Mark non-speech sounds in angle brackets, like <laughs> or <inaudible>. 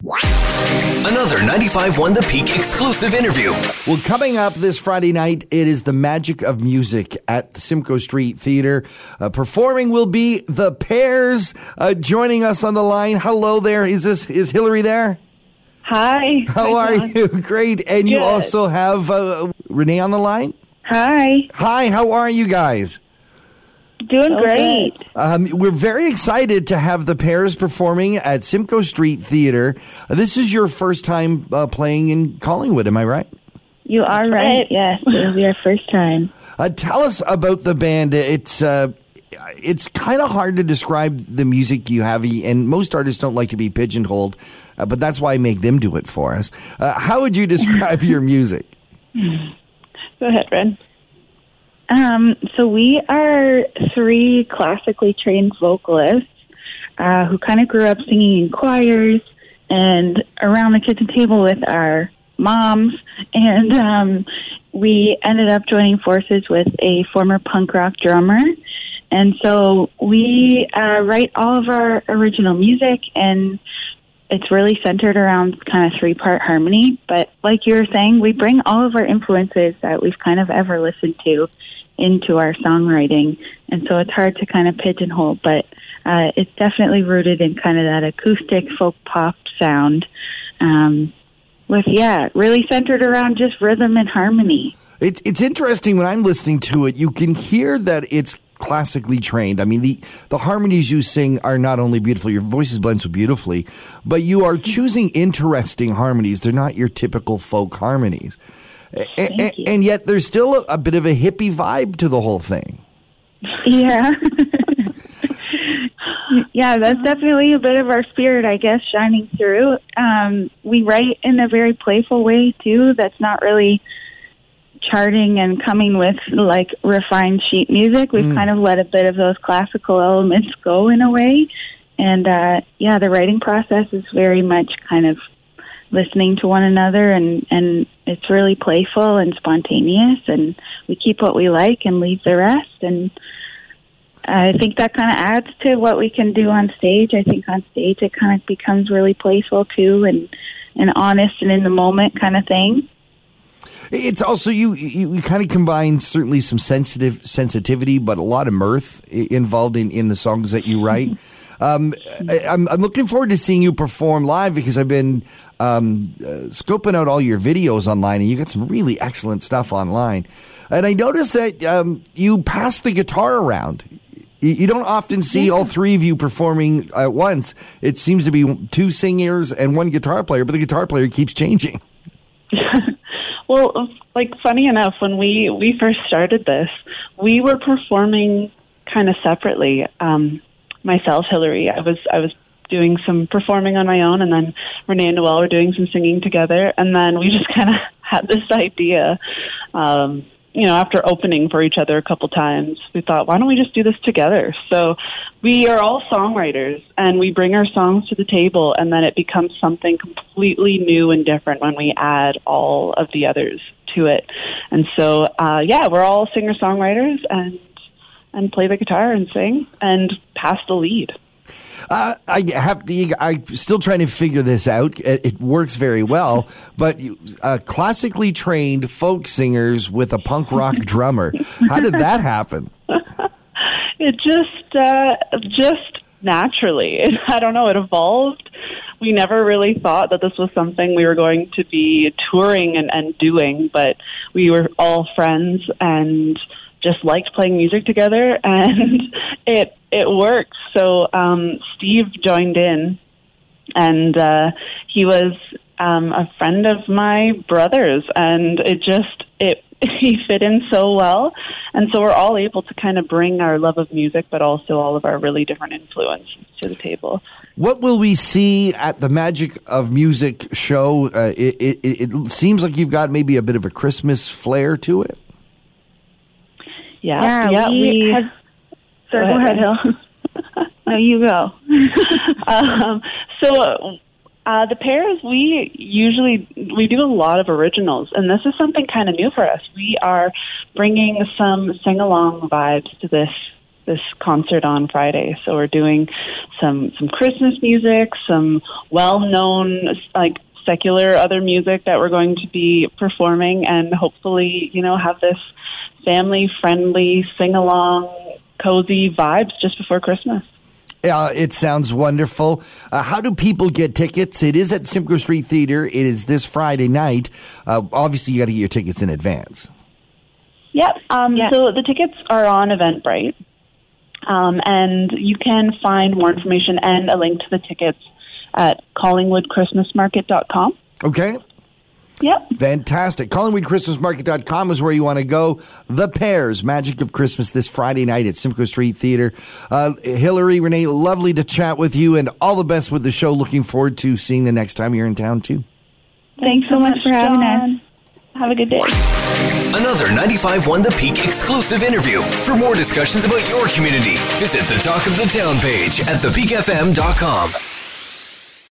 Another 95.1 The Peak exclusive interview. Well, coming up this Friday night, it is the magic of music at the Simcoe Street Theater. Uh, performing will be the Pairs. Uh, joining us on the line. Hello there. Is this is Hillary there? Hi. How Hi, are John. you? <laughs> Great. And you also have uh, Renee on the line. Hi. Hi. How are you guys? Doing great. Um, we're very excited to have the Pairs performing at Simcoe Street Theater. Uh, this is your first time uh, playing in Collingwood. Am I right? You are right. Yes, it'll be our first time. Uh, tell us about the band. It's uh, it's kind of hard to describe the music you have, and most artists don't like to be pigeonholed, uh, but that's why I make them do it for us. Uh, how would you describe <laughs> your music? Go ahead, Ren. Um, so we are three classically trained vocalists uh, who kind of grew up singing in choirs and around the kitchen table with our moms, and um, we ended up joining forces with a former punk rock drummer. And so we uh, write all of our original music, and it's really centered around kind of three part harmony. But like you were saying, we bring all of our influences that we've kind of ever listened to into our songwriting. And so it's hard to kind of pigeonhole, but uh, it's definitely rooted in kind of that acoustic folk pop sound. Um, with, yeah, really centered around just rhythm and harmony. It's it's interesting when I'm listening to it. You can hear that it's classically trained. I mean, the the harmonies you sing are not only beautiful. Your voices blend so beautifully, but you are choosing interesting harmonies. They're not your typical folk harmonies, A- a- and yet there's still a, a bit of a hippie vibe to the whole thing. Yeah. <laughs> yeah, that's definitely a bit of our spirit, I guess, shining through. Um, we write in a very playful way, too, that's not really charting and coming with like refined sheet music. We've kind of let a bit of those classical elements go in a way. And uh, yeah, the writing process is very much kind of listening to one another and and it's really playful and spontaneous and we keep what we like and leave the rest and I think that kind of adds to what we can do on stage. I think on stage it kind of becomes really playful too and and honest and in the moment kind of thing. It's also you you, you kind of combine certainly some sensitive sensitivity, but a lot of mirth involved in, in the songs that you write. <laughs> Um, I, I'm, I'm looking forward to seeing you perform live because I've been um, uh, scoping out all your videos online, and you got some really excellent stuff online. And I noticed that um, you pass the guitar around. You, you don't often see all three of you performing at once. It seems to be two singers and one guitar player, but the guitar player keeps changing. <laughs> Well, like funny enough, when we we first started this, we were performing kind of separately. Um, myself, Hillary, I was I was doing some performing on my own, and then Renee and Noel were doing some singing together, and then we <laughs> just kind of had this idea. Um, you know, after opening for each other a couple times, we thought, why don't we just do this together? So we are all songwriters and we bring our songs to the table and then it becomes something completely new and different when we add all of the others to it. And so, uh, yeah, we're all singer songwriters and, and play the guitar and sing and pass the lead. Uh, I have to, I'm still trying to figure this out. It, it works very well, but uh, classically trained folk singers with a punk rock <laughs> drummer. How did that happen? <laughs> It just, uh, just naturally. <laughs> I don't know. It evolved. We never really thought that this was something we were going to be touring and, and doing, but we were all friends and just liked playing music together, <laughs> and it it worked. So um, Steve joined in, and uh, he was um, a friend of my brother's, and it just it <laughs> he fit in so well, and so we're all able to kind of bring our love of music, but also all of our really different influences to the table. What will we see at the Magic of Music show? Uh, it, it, it seems like you've got maybe a bit of a Christmas flair to it. Yeah, Yeah, we have- Sorry, go ahead, Hill. <laughs> No, you go. <laughs> um, so uh, the pairs we usually we do a lot of originals and this is something kind of new for us we are bringing some sing along vibes to this this concert on Friday. So we're doing some some Christmas music, some well known like secular other music that we're going to be performing, and hopefully, you know, have this family friendly sing along, cozy vibes just before Christmas. Uh, it sounds wonderful. Uh, how do people get tickets? It is at Simcoe Street Theater. It is this Friday night. Uh, obviously, you got to get your tickets in advance. Yep. Um, yeah. So the tickets are on Eventbrite. Um, and you can find more information and a link to the tickets at collingwoodchristmasmarket.com. Okay. Yep. Fantastic. CollingwoodChristmasMarket.com is where you want to go. The Pairs, Magic of Christmas this Friday night at Simcoe Street Theater. Uh, Hillary, Renee, lovely to chat with you and all the best with the show. Looking forward to seeing the next time you're in town, too. Thanks, Thanks so much, much for having us. Have a good day. Another ninety-five 95.1 The Peak exclusive interview. For more discussions about your community, visit the Talk of the Town page at thepeakfm.com.